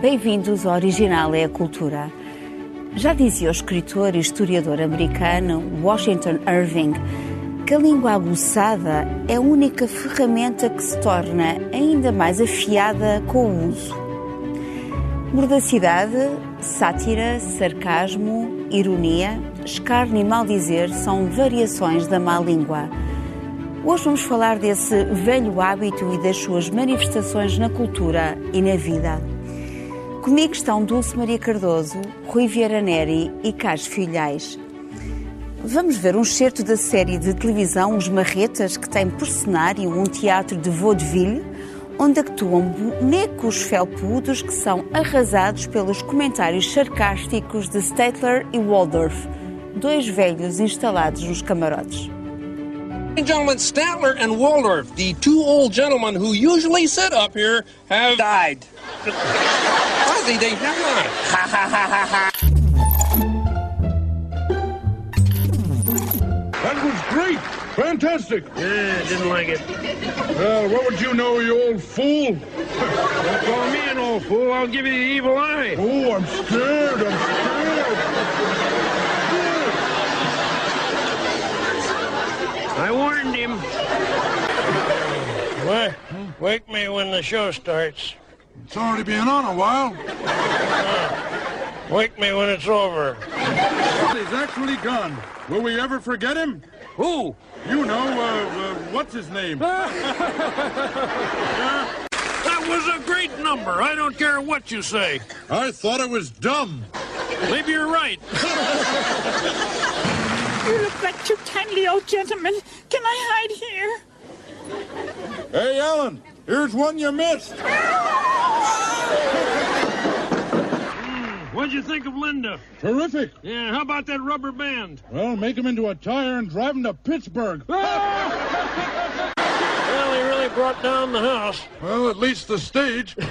Bem-vindos ao Original é a Cultura. Já dizia o escritor e historiador americano Washington Irving que a língua aguçada é a única ferramenta que se torna ainda mais afiada com o uso. Mordacidade, sátira, sarcasmo, ironia, escárnio e maldizer são variações da má língua. Hoje vamos falar desse velho hábito e das suas manifestações na cultura e na vida. Comigo estão Dulce Maria Cardoso, Rui Vieira Neri e Carlos Filhais. Vamos ver um excerto da série de televisão Os Marretas, que tem por cenário um teatro de vaudeville, onde actuam bonecos felpudos que são arrasados pelos comentários sarcásticos de Statler e Waldorf, dois velhos instalados nos camarotes. Gentlemen, Statler and Waldorf, the two old gentlemen who usually sit up here, have died. Ozzy, they have not. Ha ha ha ha ha. That was great! Fantastic! Yeah, didn't like it. Well, what would you know, you old fool? Don't call me an old fool. I'll give you the evil eye. Oh, I'm scared, I'm scared! I warned him. What? Wake me when the show starts. It's already been on a while. Wake me when it's over. He's actually gone. Will we ever forget him? Who? You know, uh, uh what's his name? That was a great number. I don't care what you say. I thought it was dumb. Maybe you're right. You look like too kindly old gentlemen. Can I hide here? Hey, Alan, here's one you missed. Hmm, what'd you think of Linda? Terrific. Yeah, how about that rubber band? Well, make him into a tire and drive him to Pittsburgh. Well, he really brought down the house. Well, at least the stage.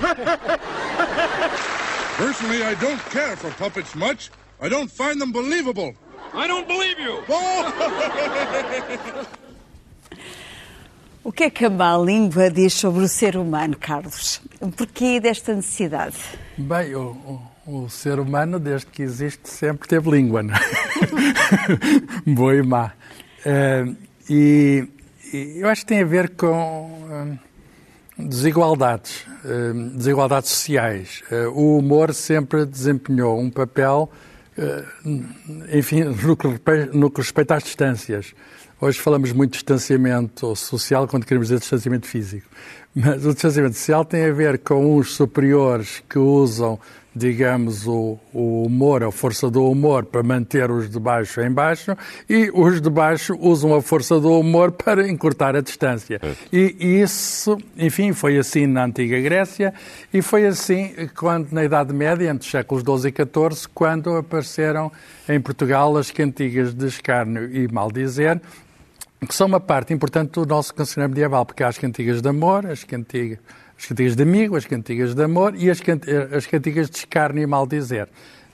Personally, I don't care for puppets much. I don't find them believable. I don't believe you. Oh! O que é que a má língua diz sobre o ser humano, Carlos? Porquê desta necessidade? Bem, o, o, o ser humano, desde que existe, sempre teve língua, não é? Boa e má. Eh, e, e eu acho que tem a ver com eh, desigualdades, eh, desigualdades sociais. Eh, o humor sempre desempenhou um papel, eh, enfim, no que, no que respeita às distâncias. Hoje falamos muito de distanciamento social quando queremos dizer distanciamento físico. Mas o distanciamento social tem a ver com uns superiores que usam, digamos, o, o humor, a força do humor para manter os de baixo em baixo e os de baixo usam a força do humor para encurtar a distância. E, e isso, enfim, foi assim na antiga Grécia e foi assim quando na Idade Média, entre os séculos XII e XIV, quando apareceram em Portugal as cantigas de escárnio e maldizer, que são uma parte importante do nosso cancioneiro medieval, porque há as cantigas de amor, as cantigas, as cantigas de amigo, as cantigas de amor e as, cant- as cantigas de escárnio e maldizer.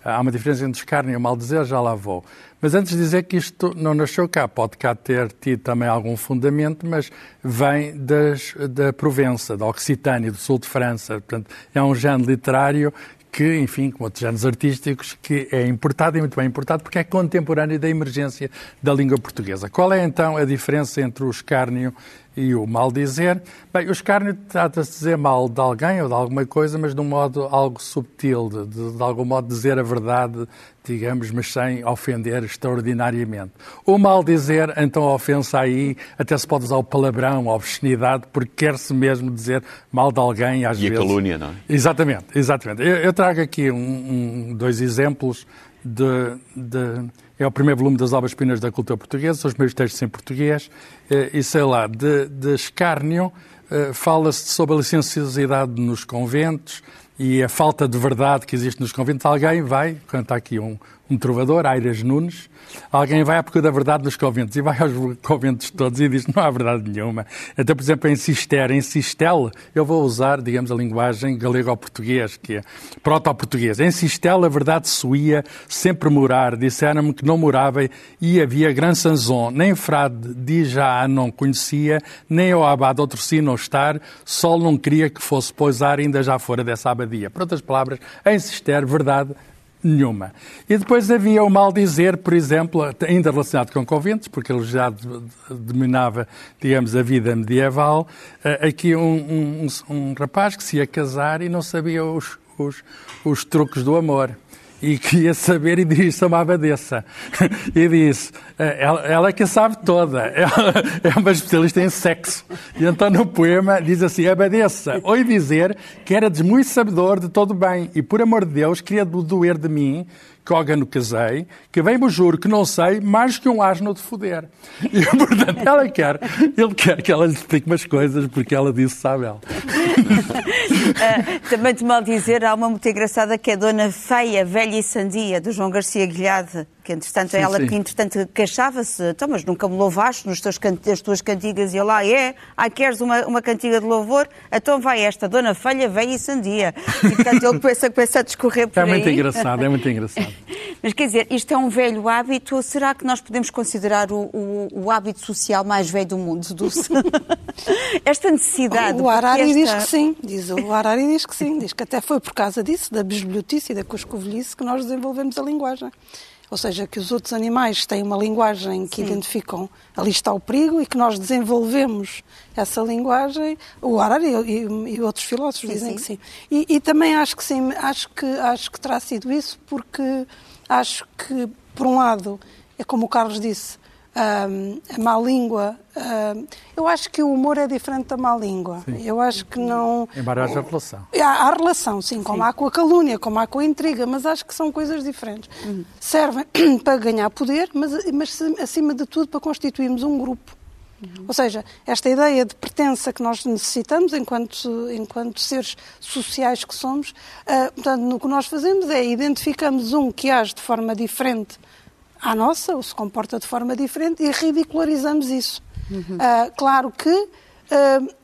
Há uma diferença entre escárnio e maldizer, já lá vou. Mas antes de dizer que isto não nasceu cá, pode cá ter tido também algum fundamento, mas vem das, da Provença, da Occitânia, do sul de França. Portanto, é um género literário que, enfim, como outros géneros artísticos, que é importado e muito bem importado, porque é contemporâneo da emergência da língua portuguesa. Qual é então a diferença entre o escárnio e o maldizer? Bem, o escárnio trata-se de dizer mal de alguém ou de alguma coisa, mas de um modo algo subtil, de, de, de algum modo dizer a verdade, digamos, mas sem ofender extraordinariamente. O maldizer, então a ofensa aí, até se pode usar o palavrão, a obscenidade, porque quer-se mesmo dizer mal de alguém às E a vezes. calúnia, não é? Exatamente, exatamente. Eu, eu trago aqui um- um- dois exemplos de, de- É o primeiro volume das obras pinas da cultura portuguesa, são os meus textos em português, eh, e sei lá, de, de escárnio, eh, fala-se sobre a licenciosidade nos conventos e a falta de verdade que existe nos conventos. Alguém vai, canta aqui um, um trovador, Aires Nunes, alguém vai à procura da verdade nos conventos e vai aos conventos todos e diz não há verdade nenhuma. Até, por exemplo, em Cister, em Sistel, eu vou usar, digamos, a linguagem galego-português, que é proto-português. Em Sistel a verdade suía sempre morar, disseram-me que não morava e havia gran sanzon, nem frade de já não conhecia, nem o abade outro si não estar, só não queria que fosse pousar ainda já fora dessa abadia. Por outras palavras, em Cister, verdade nenhuma. E depois havia o mal dizer, por exemplo, ainda relacionado com conventos, porque ele já dominava, digamos, a vida medieval, eh, aqui um, um, um rapaz que se ia casar e não sabia os, os, os truques do amor e queria saber e disse a uma abadesa. E disse, eh, ela, ela é que sabe toda, ela é uma especialista em sexo. E então no poema diz assim, abadesa, oi dizer que era muito sabedor de todo bem e por amor de Deus queria doer de mim que no casei, que bem-me juro que não sei mais que um asno de foder. E, portanto, ela quer, ele quer que ela lhe explique umas coisas, porque ela disse sabe ela. uh, também de mal dizer, há uma muito engraçada que é Dona Feia, Velha e Sandia, do João Garcia Guilhade, que entretanto sim, ela sim. que entretanto queixava-se, então, mas nunca me louvaste nos teus, nas tuas cantigas, e ele lá é, ah, queres uma, uma cantiga de louvor? Então vai esta, Dona Feia, Velha e Sandia. E portanto ele começa, começa a discorrer por é aí. É muito engraçado, é muito engraçado. mas quer dizer, isto é um velho hábito, será que nós podemos considerar o, o, o hábito social mais velho do mundo, Dulce? esta necessidade... O Harari esta... diz que sim, diz, o Harari diz que sim, diz que até foi por causa disso, da bisbilhotice e da coscovilhice, que nós desenvolvemos a linguagem. Ou seja, que os outros animais têm uma linguagem que Sim. identificam ali está o perigo e que nós desenvolvemos essa linguagem. O Harari e, e, outros filósofos sim, dizem sim. que sim. E, e, também acho que sim, acho que, acho que terá sido isso porque acho que, por um lado, é como o Carlos disse, um, a má língua. Um, eu acho que o humor é diferente da má língua. Sim. Eu acho que não. Embora haja relação. Há, há relação, sim, como sim. há com a calúnia, como há com a intriga, mas acho que são coisas diferentes. Uhum. Servem para ganhar poder, mas, mas acima de tudo para constituirmos um grupo. Uhum. Ou seja, esta ideia de pertença que nós necessitamos enquanto, enquanto seres sociais que somos, uh, portanto, no que nós fazemos é identificamos um que age de forma diferente à nossa, ou se comporta de forma diferente, e ridicularizamos isso. Uhum. Uh, claro que uh,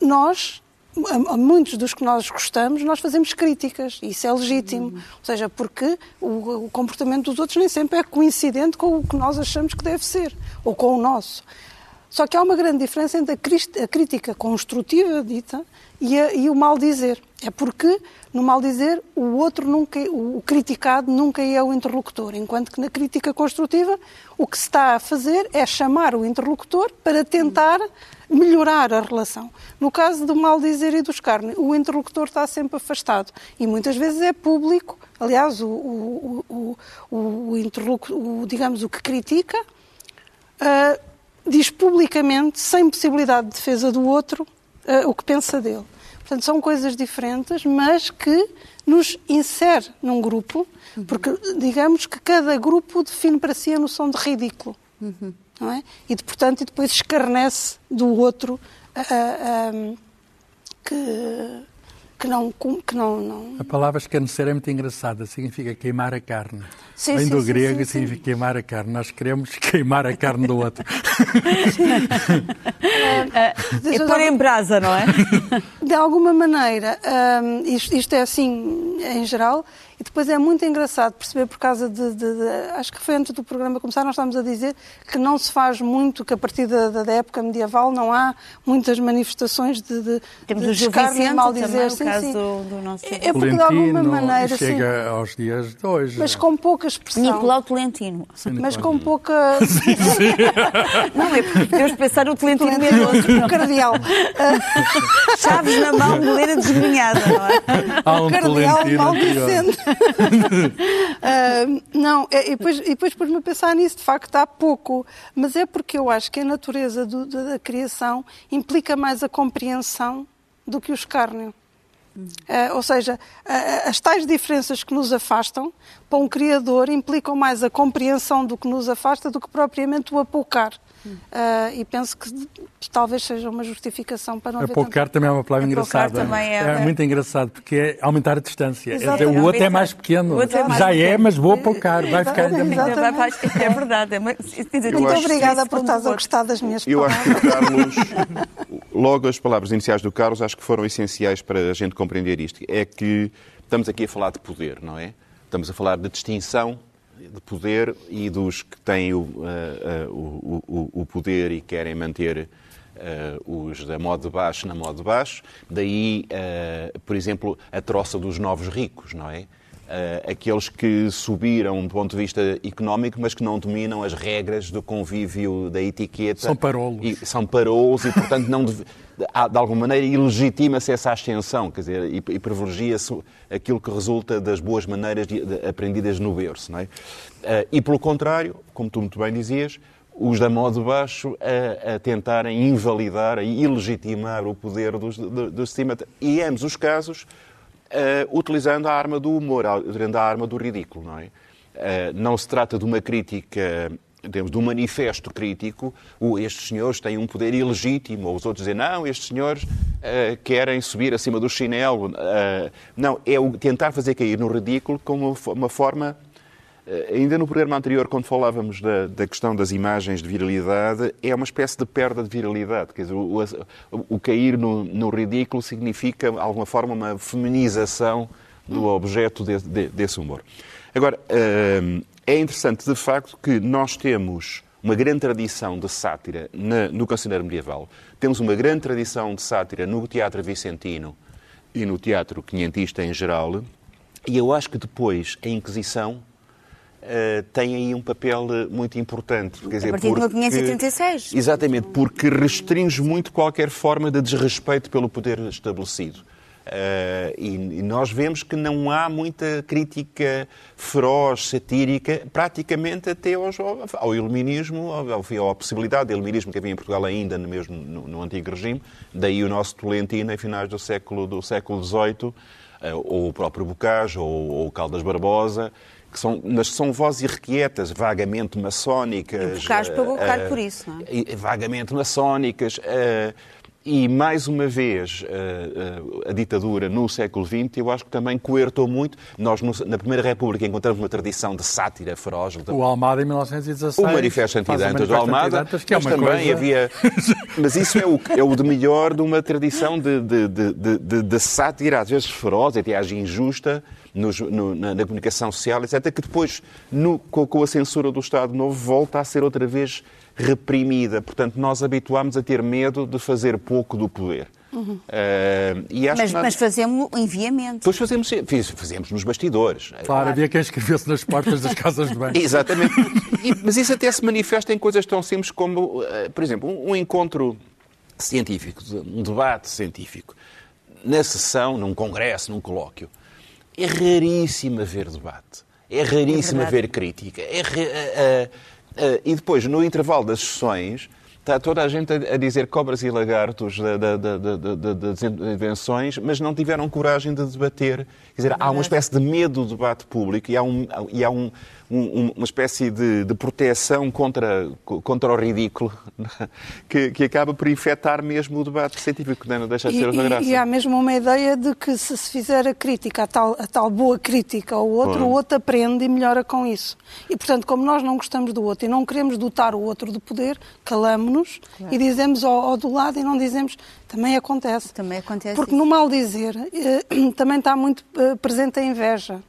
nós, a, a, muitos dos que nós gostamos, nós fazemos críticas, isso é legítimo. Uhum. Ou seja, porque o, o, comportamento dos outros nem sempre é coincidente com o que nós achamos que deve ser, ou com o nosso. Só que há uma grande diferença entre a, crítica construtiva dita e, a, e o mal dizer. É porque no mal dizer o outro nunca, o criticado nunca é o interlocutor, enquanto que na crítica construtiva o que se está a fazer é chamar o interlocutor para tentar melhorar a relação. No caso do mal dizer e do escárnio, o interlocutor está sempre afastado e muitas vezes é público. Aliás, o, o, o, o, o digamos o que critica. Uh, diz publicamente, sem possibilidade de defesa do outro, uh, o que pensa dele. Portanto, são coisas diferentes, mas que nos insere num grupo, porque digamos que cada grupo define para si a noção de ridículo. Uhum. Não é? E, de, portanto, e depois escarnece do outro uh, uh, que que não. Que não, não... A palavra escarnecer é muito engraçada, significa queimar a carne. Sim, Vem sim, do grego sim, e significa queimar a carne. Nós queremos queimar a carne do outro. é, pôr em brasa, não é? De alguma maneira, um, isto, isto é assim em geral, e depois é muito engraçado perceber, por causa de, de, de, Acho que foi antes do programa começar, nós estamos a dizer que não se faz muito, que a partir da, da época medieval não há muitas manifestações de, de, Temos de o escárnio, mal dizer. Sim, sim. Do, do nosso... É, é porque de alguma maneira. Chega sim, aos dias de hoje. Mas com pouca expressão. Nicolau Tolentino. Sim, mas com pouca. sim, sim. não, é porque Deus pensar no Tolentino Mendonça. O cardeal. Chaves na mão, moleira desgrenhada, não é? Há um o cardeal mal dizendo uh, não, é, e depois, e depois pus-me a pensar nisso, de facto há pouco, mas é porque eu acho que a natureza do, da, criação implica mais a compreensão do que o escárnio. Uh, ou seja, uh, as tais diferenças que nos afastam, para um criador, implicam mais a compreensão do que nos afasta do que propriamente o apoucar. Uh, e penso que talvez seja uma justificação para não haver Apoucar tanto... também é uma palavra Apoucar engraçada. também é- é muito engraçado, porque é aumentar a distância. Exatamente. O outro é mais pequeno. O outro é mais Já é, pequeno. mas vou apoucar. Vai ficar ainda melhor. É verdade. É, dizer, Muito obrigada por estás a gostar das minhas Eu palavras. acho que o Carlos, logo as palavras iniciais do Carlos, acho que foram essenciais para a gente compreender isto. É que estamos aqui a falar de poder, não é? Estamos a falar de distinção de poder e dos que têm o, eh, o, o- poder e querem manter eh, os da modo de baixo na modo de baixo. Daí, eh, por exemplo, a troça dos novos ricos, não é? Eh, aqueles que subiram do ponto de vista económico, mas que não dominam as regras do convívio, da etiqueta. São parolos. E são parolos e, portanto, não deve- de alguma maneira ilegitima-se essa ascensão, quer dizer, e, e privilegia-se aquilo que resulta das boas maneiras de- de- aprendidas no berço, não é? Eh, e, pelo contrário, como tu muito bem dizias, os da modo de baixo a, a tentarem invalidar, a ilegitimar o poder dos, do, do sistema. E, ambos os casos, eh, utilizando a arma do humor, utilizando a arma do ridículo, não é? Eh, não se trata de uma crítica, digamos, de um manifesto crítico, o, estes senhores têm um poder ilegítimo, ou os outros dizem, não, estes senhores eh, querem subir acima do chinelo. Não, é o tentar fazer cair no ridículo como uma fo- uma forma Ainda no programa anterior, quando falávamos da, da questão das imagens de viralidade, é uma espécie de perda de viralidade. Quer dizer, o, o- o cair no, no ridículo significa, de alguma forma, uma feminização do objeto de- de- desse humor. Agora, hum, é interessante, de facto, que nós temos uma grande tradição de sátira no cancioneiro medieval. Temos uma grande tradição de sátira no teatro vicentino e no teatro quinhentista em geral. E eu acho que depois a Inquisição eh, tem aí um papel eh, muito importante. Quer dizer, partir de porque- 1536. Exatamente, porque restringe muito qualquer forma de desrespeito pelo poder estabelecido. Eh, e, e nós vemos que não há muita crítica feroz, satírica, praticamente até aos- ao, ao iluminismo, ao, à possibilidade de iluminismo que havia em Portugal ainda no mesmo no, no antigo regime, daí o nosso Tolentino em finais do século do século XVIII, eh, ou o próprio Bocage, ou, ou o Caldas Barbosa, que são, mas são vozes irrequietas, vagamente maçónicas. O Bocage pagou eh, caro eh, por isso, não é? e- vagamente maçónicas. eh, e, mais uma vez, a ditadura no século XX, eu acho que também coertou muito. Nós, no- na Primeira República, encontramos uma tradição de sátira feroz. de- O Almada, em 1916. o Manifesto Antidantas do Almada, Antidantas, que é mas uma também coisa... havia... Mas isso é o, é o de melhor de uma tradição de, de, de, de- de- de sátira, às vezes feroz, até às injusta, nos- no- na, na comunicação social, etc., que depois, no- com, com a censura do Estado Novo, volta a ser outra vez reprimida. Portanto, nós habituámos a ter medo de fazer pouco do poder. E acho Mas, que nós- mas fazemos enviamento. Depois fazemos, fiz- fazemos nos bastidores. Claro, havia quem escrevesse nas portas das casas de banho. Exatamente. E- mas isso até se manifesta em coisas tão simples como, eh, por exemplo, um, um encontro científico, um debate científico, na sessão, num congresso, num colóquio. É raríssimo haver debate. É raríssimo verdade. haver crítica. É eh, e depois, no intervalo das sessões, está toda a gente a, dizer cobras e lagartos da- da- da- da- da- da- das invenções, mas não tiveram coragem de debater. Quer dizer, há uma espécie de medo do debate público e há, um- e há um- um- uma espécie de, de proteção contra, contra o ridículo que, que acaba por infectar mesmo o debate científico, não deixa de ser uma graça. e há mesmo uma ideia de que se se fizer a crítica, a tal, a tal boa crítica ao outro, Claro. o outro aprende e melhora com isso. E, portanto, como nós não gostamos do outro e não queremos dotar o outro de poder, calamos-nos e dizemos ao, ao do lado e não dizemos também acontece. Também acontece Porque isso. no mal dizer eh, também está muito eh, presente a inveja.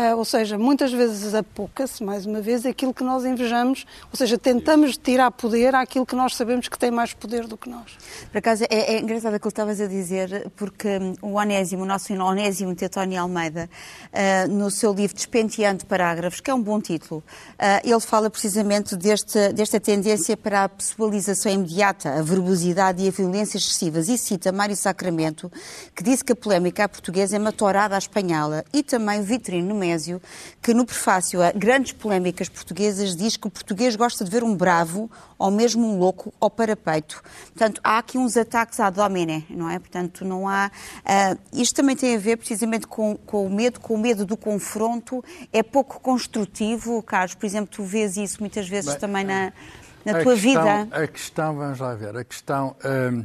Ah, ou seja, muitas vezes apoca-se, mais uma vez, aquilo que nós invejamos, ou seja, tentamos tirar poder àquilo que nós sabemos que tem mais poder do que nós. Por acaso, é, é engraçado aquilo que estavas a dizer, porque hum, o Onésimo, o nosso Onésimo Tetónio Almeida, ah, no seu livro Despenteando Parágrafos, que é um bom título, ah, ele fala precisamente deste, desta tendência para a pessoalização imediata, a verbosidade e a violência excessivas. E cita Mário Sacramento, que disse que a polémica à portuguesa é uma torada à espanhola, e também Vitorino Nemésio, que no prefácio a grandes polémicas portuguesas diz que o português gosta de ver um bravo ou mesmo um louco ao parapeito. Portanto, há aqui uns ataques à domine, não é? Portanto, não há... ah, isto também tem a ver precisamente com, com o medo, com o medo do confronto. É pouco construtivo, Carlos. Por exemplo, tu vês isso muitas vezes também na... na a tua questão, vida? A questão, vamos lá ver, a questão. hum,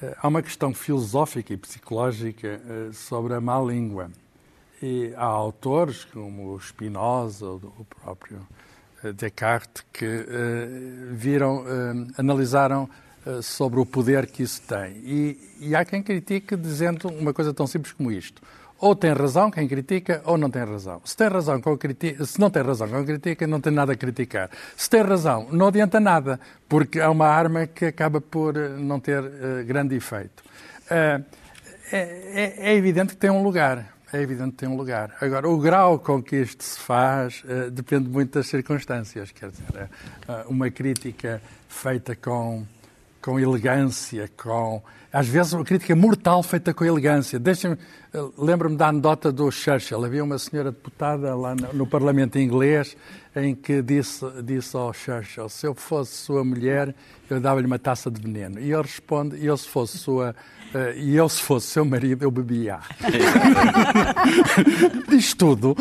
eh, há uma questão filosófica e psicológica eh, sobre a má língua. E há autores, como o Spinoza ou o próprio eh, Descartes, que eh, viram, eh, analisaram eh, sobre o poder que isso tem. E, e há quem critique dizendo uma coisa tão simples como isto. Ou tem razão quem critica, ou não tem razão. Se tem razão critica, se não tem razão quem critica, não tem nada a criticar. Se tem razão, não adianta nada, porque é uma arma que acaba por não ter grande efeito. É, é- é evidente que tem um lugar. É evidente que tem um lugar. Agora, o grau com que isto se faz eh, depende muito das circunstâncias. Quer dizer, eh, uma crítica feita com, com elegância, com. Às vezes, uma crítica mortal feita com elegância. Deixa-me. eh, Lembro-me da anedota do Churchill. Havia uma senhora deputada lá no, no Parlamento inglês em que disse, disse ao Churchill: se eu fosse sua mulher, eu dava-lhe uma taça de veneno. E ele responde: eu se fosse sua. Eh, e eu, se fosse seu marido, eu bebia. diz tudo,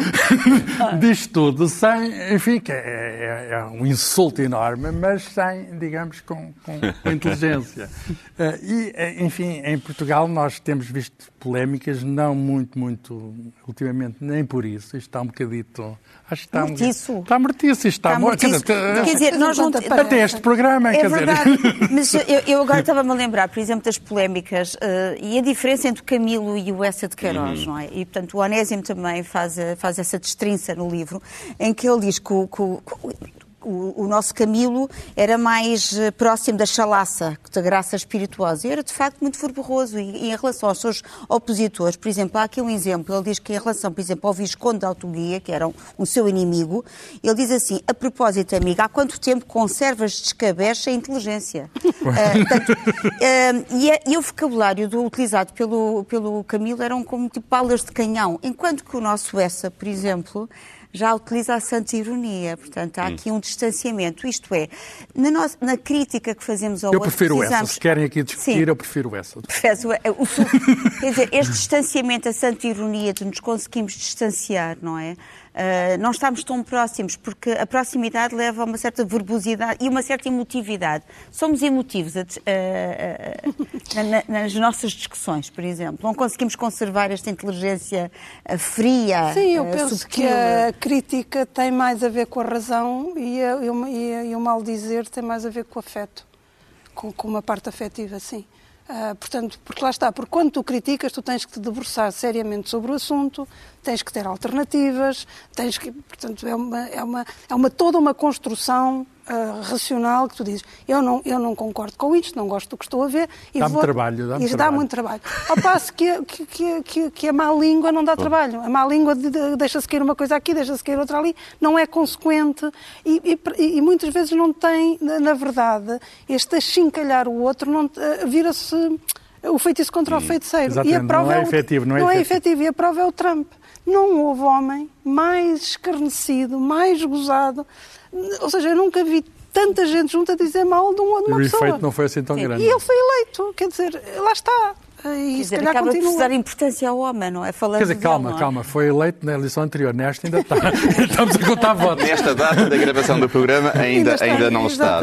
diz tudo, sem, enfim, que é, é- é um insulto enorme, mas sem, digamos, com, com- inteligência. Eh, e, eh, enfim, em Portugal nós temos visto polémicas, não muito, muito, ultimamente, nem por isso. Isto está um bocadito. Acho que está Mortiço. Está mortiço, está, mortiço. Quer dizer, nós não- Até este programa, É quer dizer. verdade, mas eu, eu agora estava-me a lembrar, por exemplo, das polémicas eh, e a diferença entre o Camilo e o Essa de Queiroz, não é? E, portanto, o Onésimo também faz, eh, faz essa destrinça no livro, em que ele diz que o, que o- que o- o, nosso Camilo era mais eh, próximo da chalaça, da graça espirituosa. E era, de facto, muito fervoroso. E, em relação aos seus opositores, por exemplo, há aqui um exemplo. Ele diz que, em relação, por exemplo, ao Visconde da Autoguia, que era um, um seu inimigo, ele diz assim: a propósito, amiga, há quanto tempo conservas de escabeche a inteligência? Portanto, ah, e, a- e o vocabulário do- utilizado pelo, pelo Camilo eram como tipo balas de canhão, enquanto que o nosso Essa, por exemplo, já utiliza a santa ironia. Portanto, Hum. há aqui um distanciamento. Isto é, na, nossa- na crítica que fazemos ao Eu outro, prefiro essa. precisamos- Se querem aqui discutir, Sim. eu prefiro essa. Fez o- quer dizer, este distanciamento, a santa ironia de nos conseguimos distanciar, não é? Ah, não estamos tão próximos, porque a proximidade leva a uma certa verbosidade e uma certa emotividade. Somos emotivos ah, ah, na- na- nas nossas discussões, por exemplo. Não conseguimos conservar esta inteligência fria, Sim, eu penso subtil. que a crítica tem mais a ver com a razão e, a- e o- e a- e o mal dizer tem mais a ver com o afeto, com, com uma parte afetiva, sim. Ah, portanto, porque lá está, porque quando tu criticas, tu tens que te debruçar seriamente sobre o assunto, tens que ter alternativas, tens que, portanto, é uma, é uma, é uma toda uma construção ah, racional que tu dizes, eu não, eu não concordo com isto, não gosto do que estou a ver. e Dá-me vou- trabalho, dá-me Isso dá trabalho. muito trabalho. Ao passo que, a- que, que, que, a má língua não dá trabalho. A má língua de- de- deixa-se cair uma coisa aqui, deixa-se cair outra ali, não é consequente e, e- e muitas vezes não tem, na verdade, este achincalhar o outro, não, eh, vira-se o feitiço contra o feiticeiro. Exatamente, e a prova não é o- efetivo, não é não é efetivo. efetivo. E a prova é o Trump. Não houve homem mais escarnecido, mais gozado. Ou seja, eu nunca vi tanta gente junto a dizer mal de uma, de E uma o pessoa. efeito não foi assim tão Sim. grande. E ele foi eleito, quer dizer, lá está. E Quer dizer, acaba por continua. se dar importância ao homem, não é? Falando Quer dizer, dele, calma, é? calma. Foi eleito na eleição anterior. Nesta ainda está. Estamos a contar votos. Nesta data da gravação do programa ainda, Ainda está, ainda não está.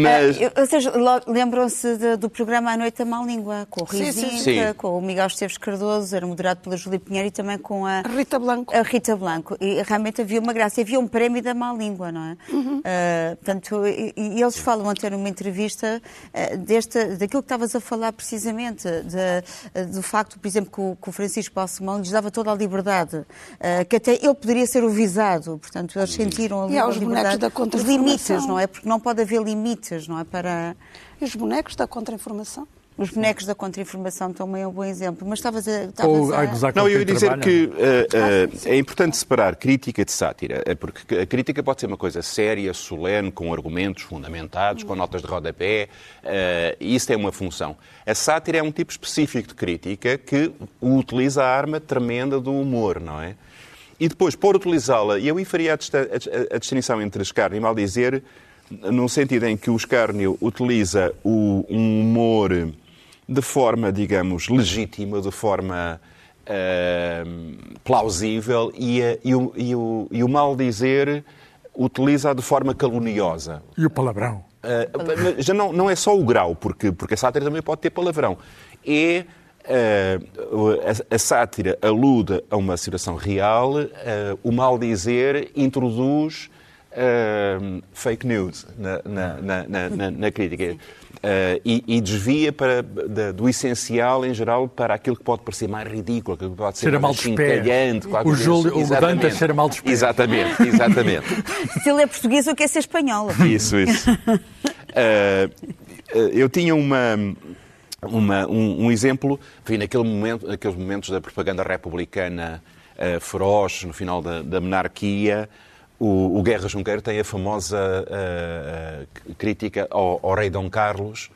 Mas Eh, Ou seja, lo- lembram-se de- do programa À Noite da Má Língua, com o Sim, sim, Rizinca, sim. com o Miguel Esteves Cardoso, era moderado pela Júlia Pinheiro e também com a, Rita Blanco. a Rita Blanco. E realmente havia uma graça, havia um prémio da má língua, não é? Uhum. Eh, portanto, e, e eles falam até numa entrevista eh, desta, daquilo que estavas a falar precisamente, de- eh, do facto, por exemplo, que o, que o Francisco Balsemão lhes dava toda a liberdade, que até ele poderia ser o visado, portanto, eles sentiram ali E a os liberdade. limites, não é? Porque não pode haver limites, não é? Para E os bonecos da contra-informação. os bonecos da contra-informação também é um bom exemplo. Mas estavas a. Estavas Ou a Não, eu ia dizer que eh, eh, é importante separar crítica de sátira, eh, porque a crítica pode ser uma coisa séria, solene, com argumentos fundamentados, com notas de rodapé, e isso tem uma função. A sátira é um tipo específico de crítica que utiliza a arma tremenda do humor, não é? E depois, por utilizá-la, e eu aí faria a, dista- a- a distinção entre escárnio e maldizer, no sentido em que o escárnio utiliza o, um humor de forma, digamos, legítima, de forma ah, plausível, e, a- e o, e o- e o maldizer utiliza de forma caluniosa. E o palavrão? Uh, já não, não é só o grau, porque, porque a sátira também pode ter palavrão. É uh, a, a, sátira alude a uma situação real, uh, o mal dizer introduz fake news na, na, na, na crítica. Uh, e, e, desvia para, da, do essencial, em geral, para aquilo que pode parecer mais ridículo, que pode ser cheira mais chincalhante. O, Júlio, o Dantas cheira mal dos pés. Exatamente, exatamente. Se ele é português, eu quero ser espanhola. Isso, isso. Uh, eu tinha uma... Uma, um, um, exemplo, enfim, naquele momento, naqueles momentos da propaganda republicana uh, feroz, no final da, da monarquia, o, o Guerra Junqueiro tem a famosa uh, crítica ao, ao, rei Dom Carlos,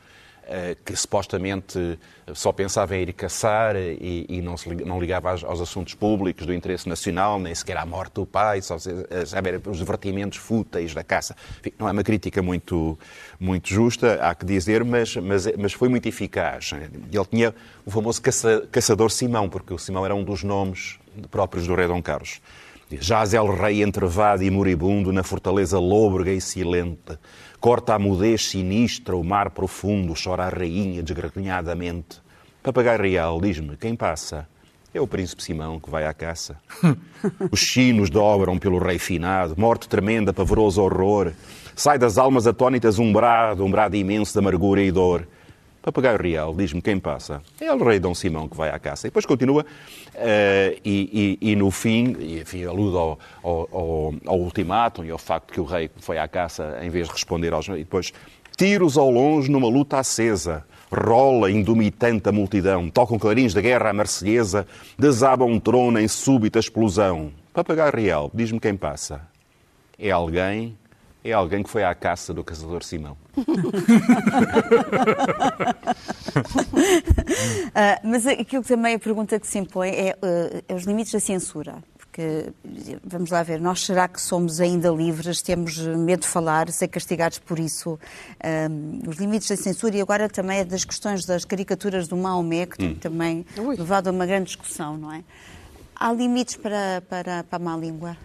uh, que supostamente só pensava em ir caçar e, e não, se, não ligava aos, aos, assuntos públicos do interesse nacional, nem sequer à morte do pai, só os divertimentos fúteis da caça. Enfim, não é uma crítica muito, muito justa, há que dizer, mas, mas, mas foi muito eficaz. Ele tinha o famoso caça, caçador Simão, porque o Simão era um dos nomes próprios do rei Dom Carlos. Jaz el rei entrevado e moribundo na fortaleza lôbrega e silente. Corta a mudez sinistra o mar profundo, chora a rainha desgranhadamente. Papagaio real, diz-me, quem passa? É o príncipe Simão que vai à caça. Os chinos dobram pelo rei finado, morte tremenda, pavoroso horror. Sai das almas atónitas um brado, um brado imenso de amargura e dor. Papagaio Real, diz-me quem passa. É o rei Dom Simão que vai à caça. E depois continua, uh, e, e, e, no fim, e, enfim, alude ao, ao, ao, ao ultimátum e ao facto que o rei foi à caça em vez de responder aos. E depois, tiros ao longe numa luta acesa. Rola indumitante a multidão, tocam clarins da guerra à marselhesa, desaba um trono em súbita explosão. Papagaio Real, diz-me quem passa. É alguém é alguém que foi à caça do caçador Simão. uh, mas aquilo que também a pergunta que se impõe é, uh, é, os limites da censura. Porque, vamos lá ver, nós será que somos ainda livres? Temos medo de falar, ser castigados por isso? Uh, os limites da censura e agora também das questões das caricaturas do Maomé, que hum. tem também Ui. levado a uma grande discussão, não é? Há limites para, para, para a má língua?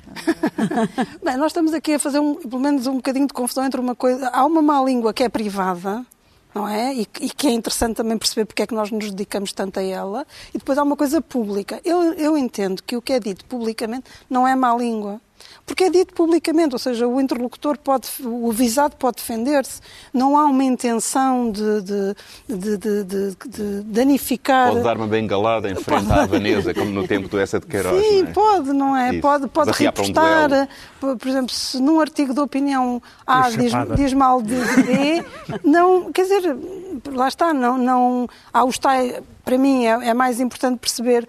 Bem, nós estamos aqui a fazer um, pelo menos um bocadinho de confusão entre uma coisa. Há uma má língua que é privada, não é? E, e, que é interessante também perceber porque é que nós nos dedicamos tanto a ela. E depois há uma coisa pública. Eu, eu entendo que o que é dito publicamente não é má língua porque é dito publicamente, ou seja, o interlocutor pode, o avisado pode defender-se, não há uma intenção de, de, de, de, de danificar. Pode dar uma bengalada em frente pode... à Vanessa, como no tempo do Essa de Queiroz. Sim, não é? pode, não é? Isso. Pode, pode repostar, um por exemplo, se num artigo de opinião A diz, diz, mal de, B, não, quer dizer, lá está, não, não há os tais, para mim é, é mais importante perceber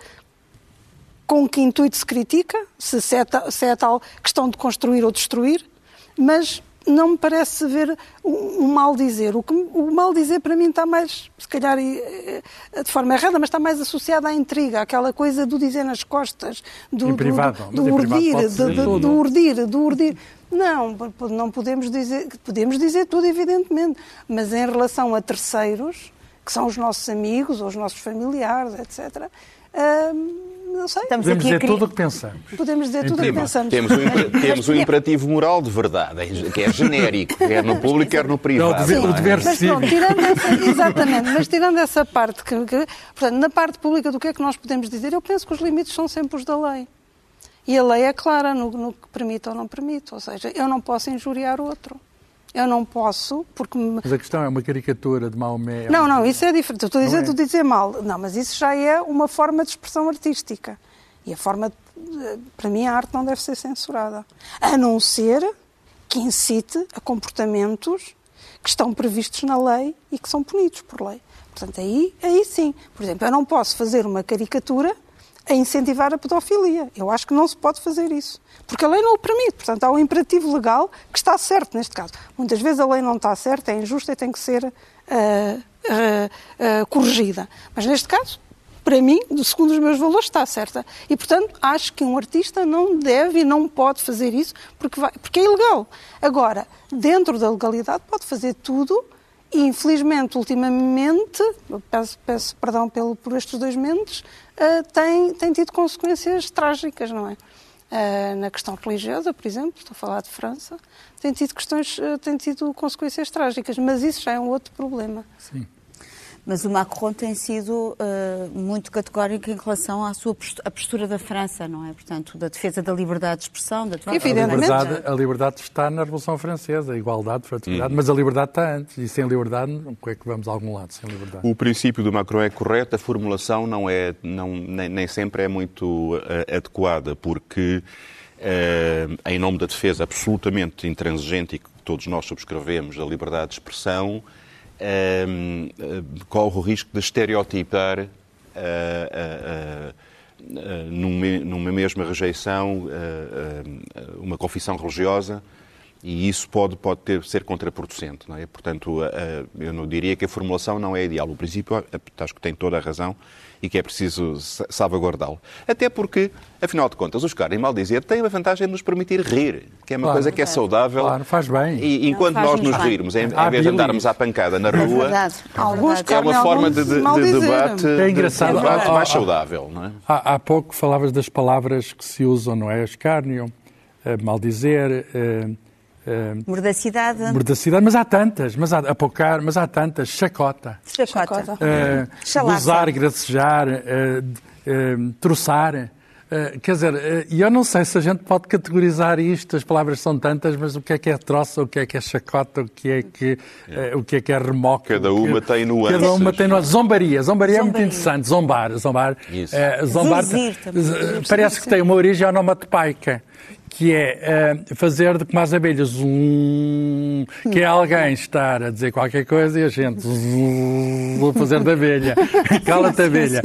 com que intuito se critica, se é, se é a tal questão de construir ou destruir, mas não me parece ver um, mal dizer. O, que, o mal dizer para mim está mais, se calhar eh, de forma errada, mas está mais associado à intriga, aquela coisa do dizer nas costas, do, do, privado, do, do urdir, do, do, do urdir, do urdir. Não, não podemos dizer, podemos dizer tudo, evidentemente, mas em relação a terceiros, que são os nossos amigos ou os nossos familiares, etc., hum, não sei. Estamos Podemos dizer tudo o que pensamos. Podemos dizer tudo o que pensamos. Temos um, temos um imperativo moral de verdade, que é genérico, quer no público, quer no privado. Não, o dever, o dever mas pronto, tirando essa, exatamente, mas tirando essa parte, que, que, portanto, na parte pública do que é que nós podemos dizer, eu penso que os limites são sempre os da lei. E a lei é clara no, no que permite ou não permite. Ou seja, eu não posso injuriar o outro. Eu não posso, porque... Mas a questão é uma caricatura de Maomé... Não, não, isso é diferente. Eu estou a dizer é. dizer mal. Não, mas isso já é uma forma de expressão artística. E a forma... De... Para mim, a arte não deve ser censurada. A não ser que incite a comportamentos que estão previstos na lei e que são punidos por lei. Portanto, aí, aí sim. Por exemplo, eu não posso fazer uma caricatura a incentivar a pedofilia. Eu acho que não se pode fazer isso. Porque a lei não o permite. Portanto, há um imperativo legal que está certo neste caso. Muitas vezes a lei não está certa, é injusta e tem que ser uh, uh, uh, corrigida. Mas neste caso, para mim, segundo os meus valores, está certa. E, portanto, acho que um artista não deve e não pode fazer isso porque, vai, porque é ilegal. Agora, dentro da legalidade, pode fazer tudo infelizmente, ultimamente, peço, peço perdão pelo, por estes dois mentes, uh, tem, tem tido consequências trágicas, não é? eh, na questão religiosa, por exemplo, estou a falar de França, tem tido questões, eh, tem tido consequências trágicas, mas isso já é um outro problema. Sim. Mas o Macron tem sido uh, muito categórico em relação à sua postura, à postura da França, não é? Portanto, da defesa da liberdade de expressão, da defesa A Evidentemente. liberdade, a liberdade está na Revolução Francesa, a igualdade, a fraternidade, mas a liberdade está antes. E sem liberdade, como é que vamos a algum lado sem liberdade? O princípio do Macron é correto, a formulação não é, não, nem, nem sempre é muito uh, adequada, porque uh, em nome da defesa absolutamente intransigente e que todos nós subscrevemos da liberdade de expressão, corre o risco de estereotipar numa, numa mesma rejeição uma confissão religiosa e isso pode, pode ter, ser contraproducente. Não é? Portanto, eu não diria que a formulação não é ideal. O princípio, acho que tem toda a razão e que é preciso salvaguardá-lo. Até porque, afinal de contas, os caras, em mal dizer, têm a vantagem de nos permitir rir, que é uma Claro. coisa que é saudável. Claro, faz bem. E enquanto Não, nós nos bem. rirmos, em, em vez de andarmos à pancada na É rua, é é uma forma de, de- de debate, É engraçado. de debate mais saudável. Não é? Há, há pouco falavas das palavras que se usam, não é? Escárnio, eh, maldizer, eh, eh, Mordacidade, mordacidade, mas há tantas, mas há apocar, mas há tantas, chacota, chacota. Gozar, gracejar, eh, troçar. eh, quer dizer, e eu não sei se a gente pode categorizar isto, as palavras são tantas, mas o que é que é troça, o que é que é chacota, o que é que, eh, o que, é, que é remoque. Cada o que- uma tem nuances. Cada uma tem nuances. Zombaria, zombaria é muito Zombaria. interessante, zombar, zombar. Isso. eh, zombar Zuzir parece que tem uma origem onomatopaica, que é eh, fazer de como as abelhas, que é alguém estar a dizer qualquer coisa e a gente a fazer da abelha. Cala-te abelha.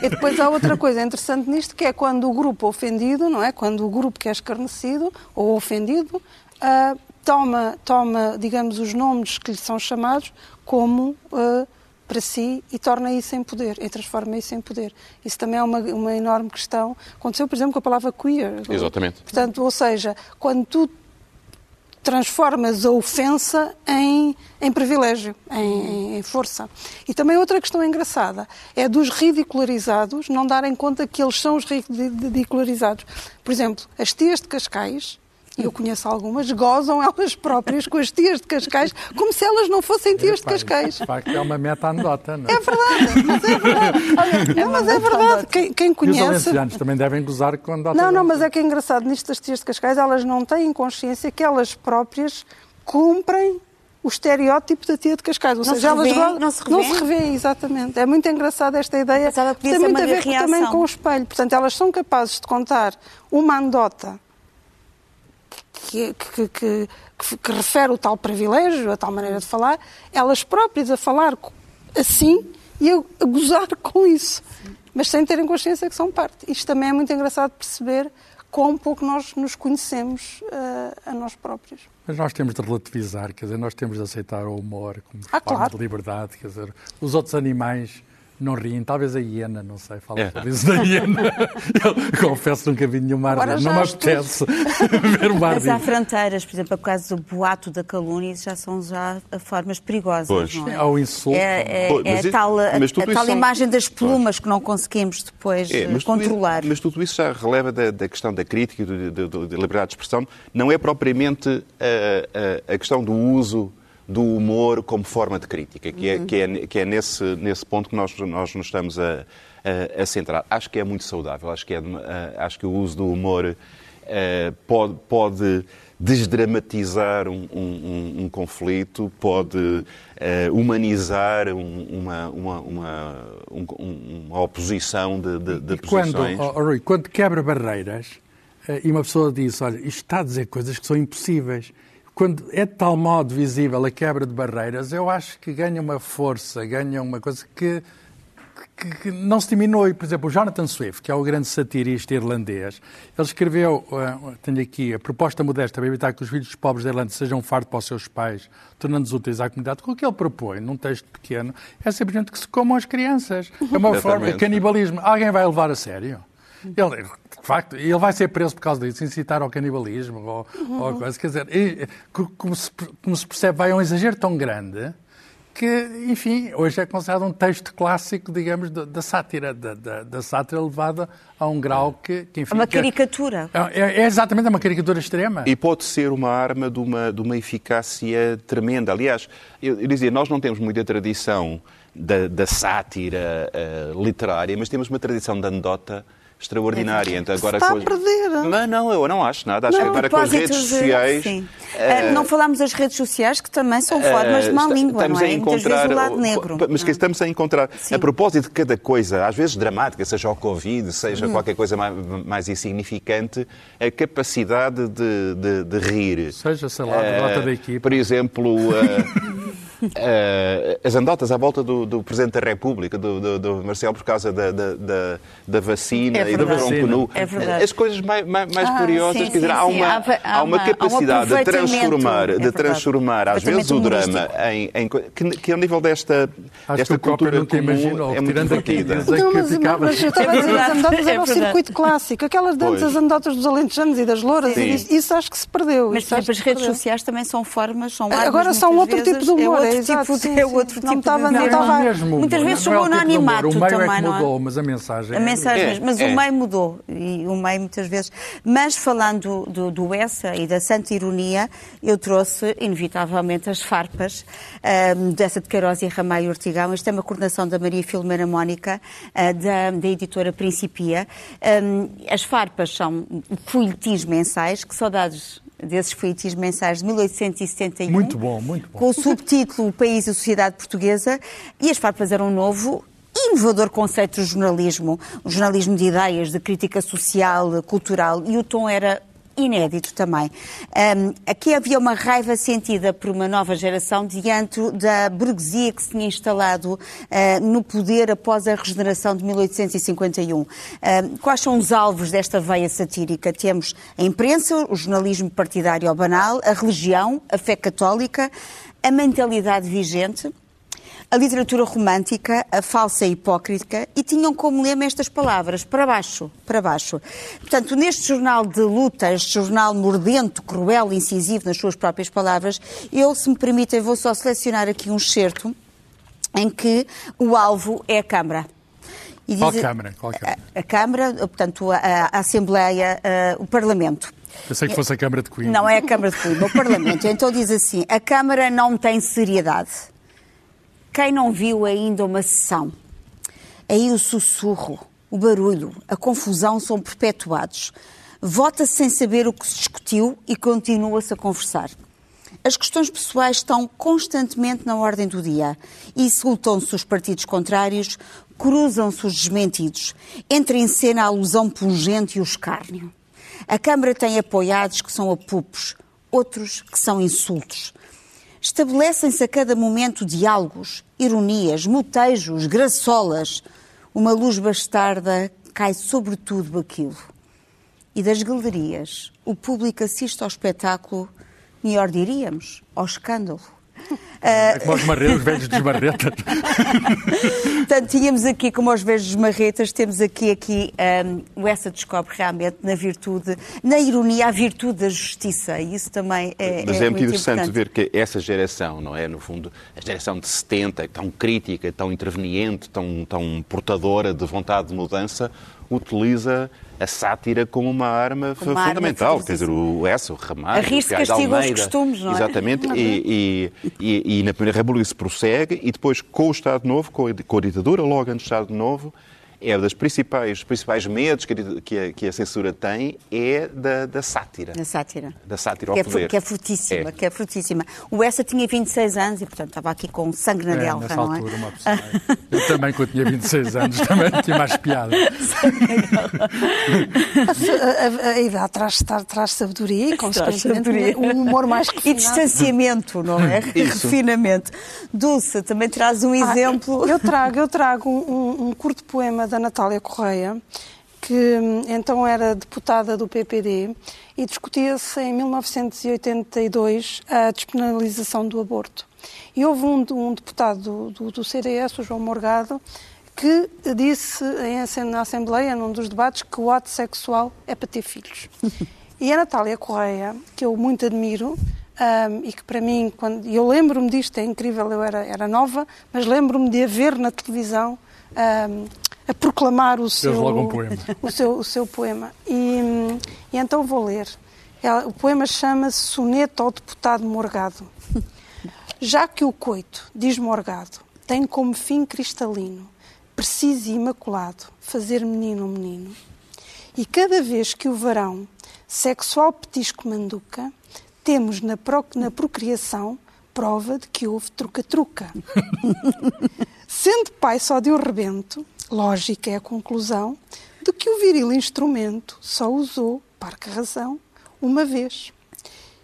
E depois há outra coisa interessante nisto, que é quando o grupo ofendido, não é? Quando o grupo que é escarnecido ou ofendido ah, toma, toma, digamos, os nomes que lhe são chamados como ah, para si e torna isso em poder, e transforma isso em poder. Isso também é uma, uma enorme questão. Aconteceu, por exemplo, com a palavra queer. Exatamente. Portanto, ou seja, quando tu transformas a ofensa em, em privilégio, em, em força. E também outra questão engraçada é dos ridicularizados não darem conta que eles são os ridicularizados. Por exemplo, as tias de Cascais, eu conheço algumas, gozam elas próprias com as tias de Cascais como se elas não fossem tias de Cascais. De facto, é uma meta-anedota, não é? É verdade, mas é verdade. Olha, não, mas é verdade. Quem, quem E os conhece. valencianos também devem gozar com a Não, não, mas é que é engraçado nisto das tias de Cascais, elas não têm consciência que elas próprias cumprem o estereótipo da tia de Cascais. Ou Não seja, se elas revêem? Não se não revêem? se revêem, exatamente. É muito engraçado esta ideia. Pensava que podia Tem ser muito uma a ver com- também reação. com o espelho. Portanto, elas são capazes de contar uma anedota que, que, que, que, refere o tal privilégio, a tal maneira de falar, elas próprias a falar assim e a, a gozar com isso, mas sem terem consciência que são parte. Isto também é muito engraçado perceber quão pouco nós nos conhecemos eh, a nós próprios. Mas nós temos de relativizar, quer dizer, nós temos de aceitar o humor como Ah, forma claro. de liberdade, quer dizer, os outros animais não riem, talvez a hiena, não sei, fala É. isso da hiena. Eu confesso nunca vi nenhuma já não me apetece ver uma Mas há fronteiras, por exemplo, por causa do boato da calúnia, isso já são já formas perigosas, Pois. não é? Ao insulto. É, é- Pois, é isso- tal, a- mas tudo a tal são- imagem das plumas que não conseguimos depois É, eh, mas tudo controlar. mas tudo isso já releva da, da questão da crítica e da liberdade de expressão. Não é propriamente a, a- a questão do uso do humor como forma de crítica, que é, que é, que é nesse, nesse ponto que nós, nós nos estamos a, a- a centrar. Acho que é muito saudável, acho que, é, a- acho que o uso do humor eh, pode, pode desdramatizar um, um- um- conflito, pode eh, humanizar um- uma, uma, uma, um- uma oposição de, de, de E quando, posições. oh, oh, Rui, quando quebra barreiras eh, e uma pessoa diz, olha, isto está a dizer coisas que são impossíveis. Quando é de tal modo visível a quebra de barreiras, eu acho que ganha uma força, ganha uma coisa que, que- que não se diminui. Por exemplo, o Jonathan Swift, que é o grande satirista irlandês, ele escreveu, eh, tenho aqui, a proposta modesta para evitar que os filhos pobres da Irlanda sejam um fardo para os seus pais, tornando-os úteis à comunidade. O que ele propõe, num texto pequeno, é simplesmente que se comam as crianças. É uma forma de canibalismo. Alguém vai levar a sério? Ele, de facto, ele vai ser preso por causa disso, incitar ao canibalismo ou, ou coisa. Quer dizer, e, co- como, se, como se percebe, vai a um exagero tão grande que, enfim, hoje é considerado um texto clássico, digamos, da, da sátira, da, da, da, sátira levada a um grau que, que enfim... Uma é- caricatura. É, é, é exatamente uma caricatura extrema. E pode ser uma arma de uma, de uma eficácia tremenda. Aliás, eu, eu dizia, nós não temos muita tradição da, da sátira uh, literária, mas temos uma tradição de anedota extraordinária. Então, agora Está com a perder. Mas não, eu não acho nada. Acho que Não, agora com as redes de- sociais. sim. eh, Ah, não falámos das redes sociais, que também são formas de Eh, má língua, estamos não é? a encontrar, o lado negro. Mas que é? estamos a encontrar, Sim. a propósito de cada coisa, às vezes dramática, seja o Covid, seja Hum. qualquer coisa mais, mais insignificante, a capacidade de, de- de rir. Seja, sei lá, a Eh, derrota da equipa. Por exemplo, eh, eh, as andotas à volta do, do Presidente da República, do, do- do Marcelo, por causa da, da, da- da vacina É e do tronco nu. É verdade. As coisas mais, mais, mais Ah, curiosas, sim, quer dizer, sim, há uma, Há há há uma uma- há um capacidade de transformar, é de transformar às vezes o drama em, em que, que ao nível desta, Acho desta cultura nunca comum imaginou, é muito divertida. Não, que mas, mas eu estava a É dizer, as verdade, anedotas é era o circuito clássico. Aquelas danças Pois. anedotas dos alentejanos e das louras, isso, isso acho que se perdeu. Mas, as redes sociais também são formas, são Agora são outro tipo de humor, É é exato, tipo, sim, de, é sim. outro Não tipo estava- de não estava- mesmo Muitas vezes não é no tipo de animato O meio é também, que não é? mudou, mas a mensagem... A mensagem, É, mas é. o meio mudou, e o meio muitas vezes. Mas falando do, do Essa e da Santa Ironia, eu trouxe, inevitavelmente, as farpas ahm, dessa de Queiroz e Ramalho Ortigão. Isto é uma coordenação da Maria Filomena Mónica, ah, da, da editora Principia. Ahm, as farpas são folhetins mensais, que saudades desses folhetins mensais de 1871. Muito bom, muito bom. Com o subtítulo O País e a Sociedade Portuguesa. E as farpas eram um novo inovador conceito do jornalismo. O jornalismo de ideias, de crítica social, cultural. E o tom era inédito também. Ahm, aqui havia uma raiva sentida por uma nova geração diante da burguesia que se tinha instalado ah, no poder após a regeneração de 1851. Ahm, quais são os alvos desta veia satírica? Temos a imprensa, o jornalismo partidário ou banal, a religião, a fé católica, a mentalidade vigente, a literatura romântica, a falsa e hipócrita, e tinham como lema estas palavras, para baixo, para baixo. Portanto, neste jornal de luta, este jornal mordento, cruel, incisivo, nas suas próprias palavras, eu, se me permitem, vou só selecionar aqui um excerto em que o alvo é a Câmara. E Qual diz- Câmara? Qual Câmara? A, a Câmara, portanto, a, a Assembleia, a- o Parlamento. Pensei que fosse a Câmara de Coimbra. Não é a Câmara de Coimbra, o Parlamento. Então diz assim: a Câmara não tem seriedade. Quem não viu ainda uma sessão? Aí o sussurro, o barulho, a confusão são perpetuados. Vota-se sem saber o que se discutiu e continua-se a conversar. As questões pessoais estão constantemente na ordem do dia. Insultam-se os partidos contrários, cruzam-se os desmentidos. Entra em cena a alusão pungente e o escárnio. A Câmara tem apoiados que são apupos, outros que são insultos. Estabelecem-se a cada momento diálogos, ironias, motejos, graçolas. Uma luz bastarda cai sobre tudo aquilo. E das galerias, o público assiste ao espetáculo, melhor diríamos, ao escândalo. É como os, marretas, os velhos desmarretas. Portanto, tínhamos aqui, como os vezes marretas, temos aqui, aqui um, o Essa descobre realmente na virtude, na ironia, a virtude da justiça. E isso também é, Mas é é, muito interessante importante. ver que essa geração, não é? No fundo, a geração de 70, tão crítica, tão interveniente, tão, tão portadora de vontade de mudança, utiliza a sátira como uma arma Como arma fundamental. de Quer dizer, o Essa, o Ramalho, A rir o os Almeida. costumes, não é? Exatamente. E, e, e, e na Primeira República se prossegue e depois com o Estado Novo, com a, com a ditadura, logo antes do Estado Novo, é das principais, os principais medos que a, que a, que a censura tem é da, da sátira. Na sátira. Da sátira ao que é, fu- poder. que é frutíssima, É. que é frutíssima. O Essa tinha 26 anos e, portanto, estava aqui com sangue na É, delva, nessa não é? altura, uma pessoa. Eu também, quando tinha 26 anos, também tinha mais piada. A, a- a idade traz, traz, traz sabedoria e, consequentemente, sabedoria. um humor mais E refinado. distanciamento, não é? Isso. Refinamento. Dulce, também traz um Ah, exemplo. eu trago, eu trago um, um- um curto poema da Natália Correia, que hum, então era deputada do PPD e discutia-se em 1982 a despenalização do aborto. E houve um, um deputado do, do, do CDS, o João Morgado, que disse em, na Assembleia, num dos debates, que o ato sexual é para ter filhos. E a Natália Correia, que eu muito admiro, um, e que para mim, quando eu lembro-me disto, é incrível, eu era, era nova, mas lembro-me de a ver na televisão um, a proclamar o seu, logo um poema. o seu, o seu poema. E, e então vou ler. Ela- O poema chama-se Soneto ao Deputado Morgado. Já que o coito, diz Morgado, tem como fim cristalino, preciso e imaculado, fazer menino um menino, e cada vez que o varão, sexual petisco manduca, temos na, pro- na procriação prova de que houve truca-truca. Sendo pai só de um rebento, lógica é a conclusão de que o viril instrumento só usou, parca razão, uma vez.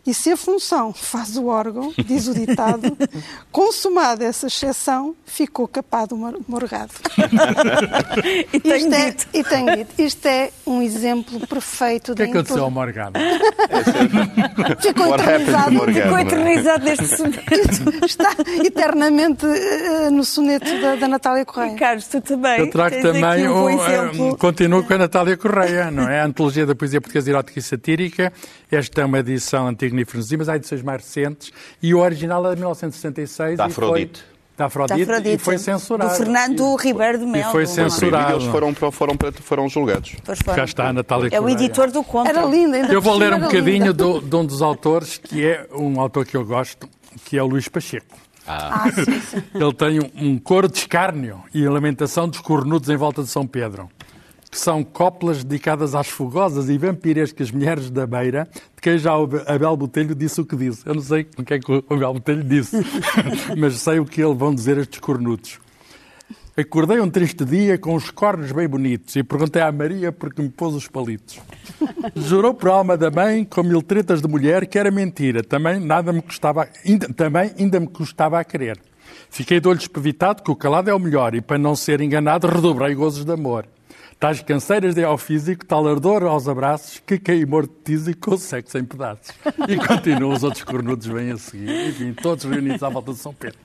E se a função faz o órgão, diz o ditado, consumada essa exceção, ficou capado o mor- morgado. E tenho Isto é, dito. e tenho dito, isto é um exemplo perfeito O que é que aconteceu ao Morgado? Ficou eternizado, Morgado? Ficou eternizado neste soneto. está eternamente eh, no soneto da, da Natália Correia. Carlos, tu também. Eu trago tens também, aqui um bom um, exemplo. continuo com a Natália Correia, não é? A Antologia da Poesia Portuguesa Erótica e Satírica. Esta é uma edição antiga e mas há edições mais recentes. E o original é de 1966. Da e foi- Afrodite. Da Afrodite. Da Afrodite, E foi censurado. Do Fernando Ribeiro de Melo. E foi censurado. Eles foram, foram, foram julgados. Pois foram. Cá está a Natália É o editor do conto. Era linda, ainda Eu vou ler um bocadinho do- de um dos autores, que é um autor que eu gosto, que é o Luís Pacheco. Ah, sim, sim. Ele tem um, um coro de escárnio e a lamentação dos cornudos em volta de São Pedro, que são coplas dedicadas às fogosas e vampirescas mulheres da beira, de quem já o Abel Botelho disse o que disse. Eu não sei o que é que o Abel Botelho disse, mas sei o que ele vão dizer estes cornudos. Acordei um triste dia com os cornos bem bonitos e perguntei à Maria porque me pôs os palitos. Jurou por alma da mãe, com mil tretas de mulher, que era mentira. Também nada me custava, ainda, também ainda me custava a querer. Fiquei de olho espevitado que o calado é o melhor e para não ser enganado redobrei gozos de amor. Tais canseiras de ao físico, tal ardor aos abraços, que caí morto de tísico com o sexo em pedaços. E continuam os outros cornudos bem a seguir. Enfim, todos reunidos à volta de São Pedro.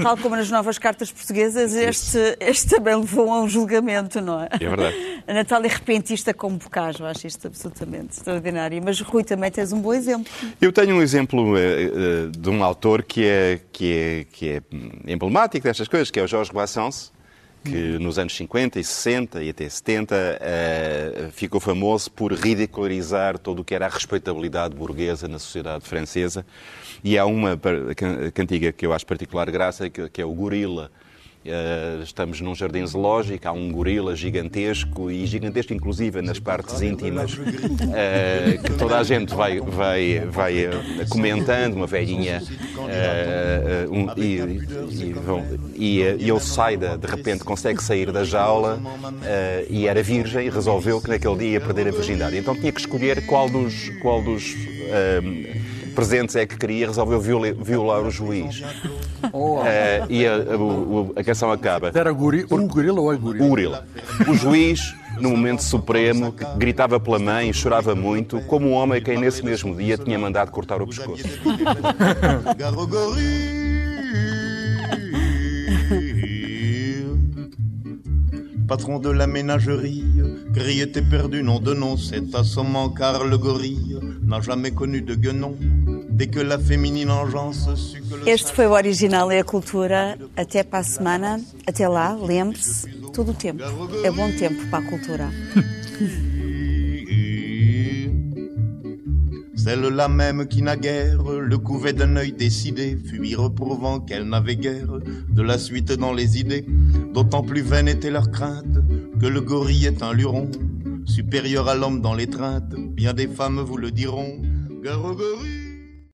Tal como nas novas cartas portuguesas, este, este também levou a um julgamento, não é? É verdade. A Natália é repentista como bocage, eu acho isto absolutamente extraordinário. Mas Rui também tens um bom exemplo. Eu tenho um exemplo eh, eh, de um autor que é, que, é, que é emblemático destas coisas, que é o Jorge Brassens, que nos anos 50 e 60 e até 70 eh, ficou famoso por ridicularizar todo o que era a respeitabilidade burguesa na sociedade francesa. E há uma cantiga que eu acho particular graça, que, que é o Gorila. Eh, estamos num jardim zoológico, há um gorila gigantesco e gigantesco inclusive nas partes íntimas, eh, que toda a gente vai, vai, vai eh, comentando, uma velhinha, um- e, e, vão- e, e ele sai, da- de repente consegue sair da jaula e era virgem e resolveu que naquele dia ia perder a virgindade. Então tinha que escolher qual dos, qual dos presentes é que queria, resolveu viola- violar o juiz. Eh, e a, a- o- a canção acaba. Era gori, o gorila ou a gorila? O gorila. O juiz, no momento supremo, gritava pela mãe e chorava muito, como um homem a quem nesse mesmo dia tinha mandado cortar o pescoço. Patron de la ménagerie, gris était perdu, nom de nom, c'est assommant car le gorille n'a jamais connu de guenon. Este foi o original e a cultura. Até para a semana. Até lá, lembre-se, todo o tempo. É bom tempo para a cultura. Celle-là même qui naguère le couvait d'un œil décidé, fut y reprouvant qu'elle n'avait guère de la suite dans les idées. D'autant plus vaine était leur crainte que le gorille est un luron, supérieur à l'homme dans l'étreinte. Bien des femmes vous le diront. Au gorille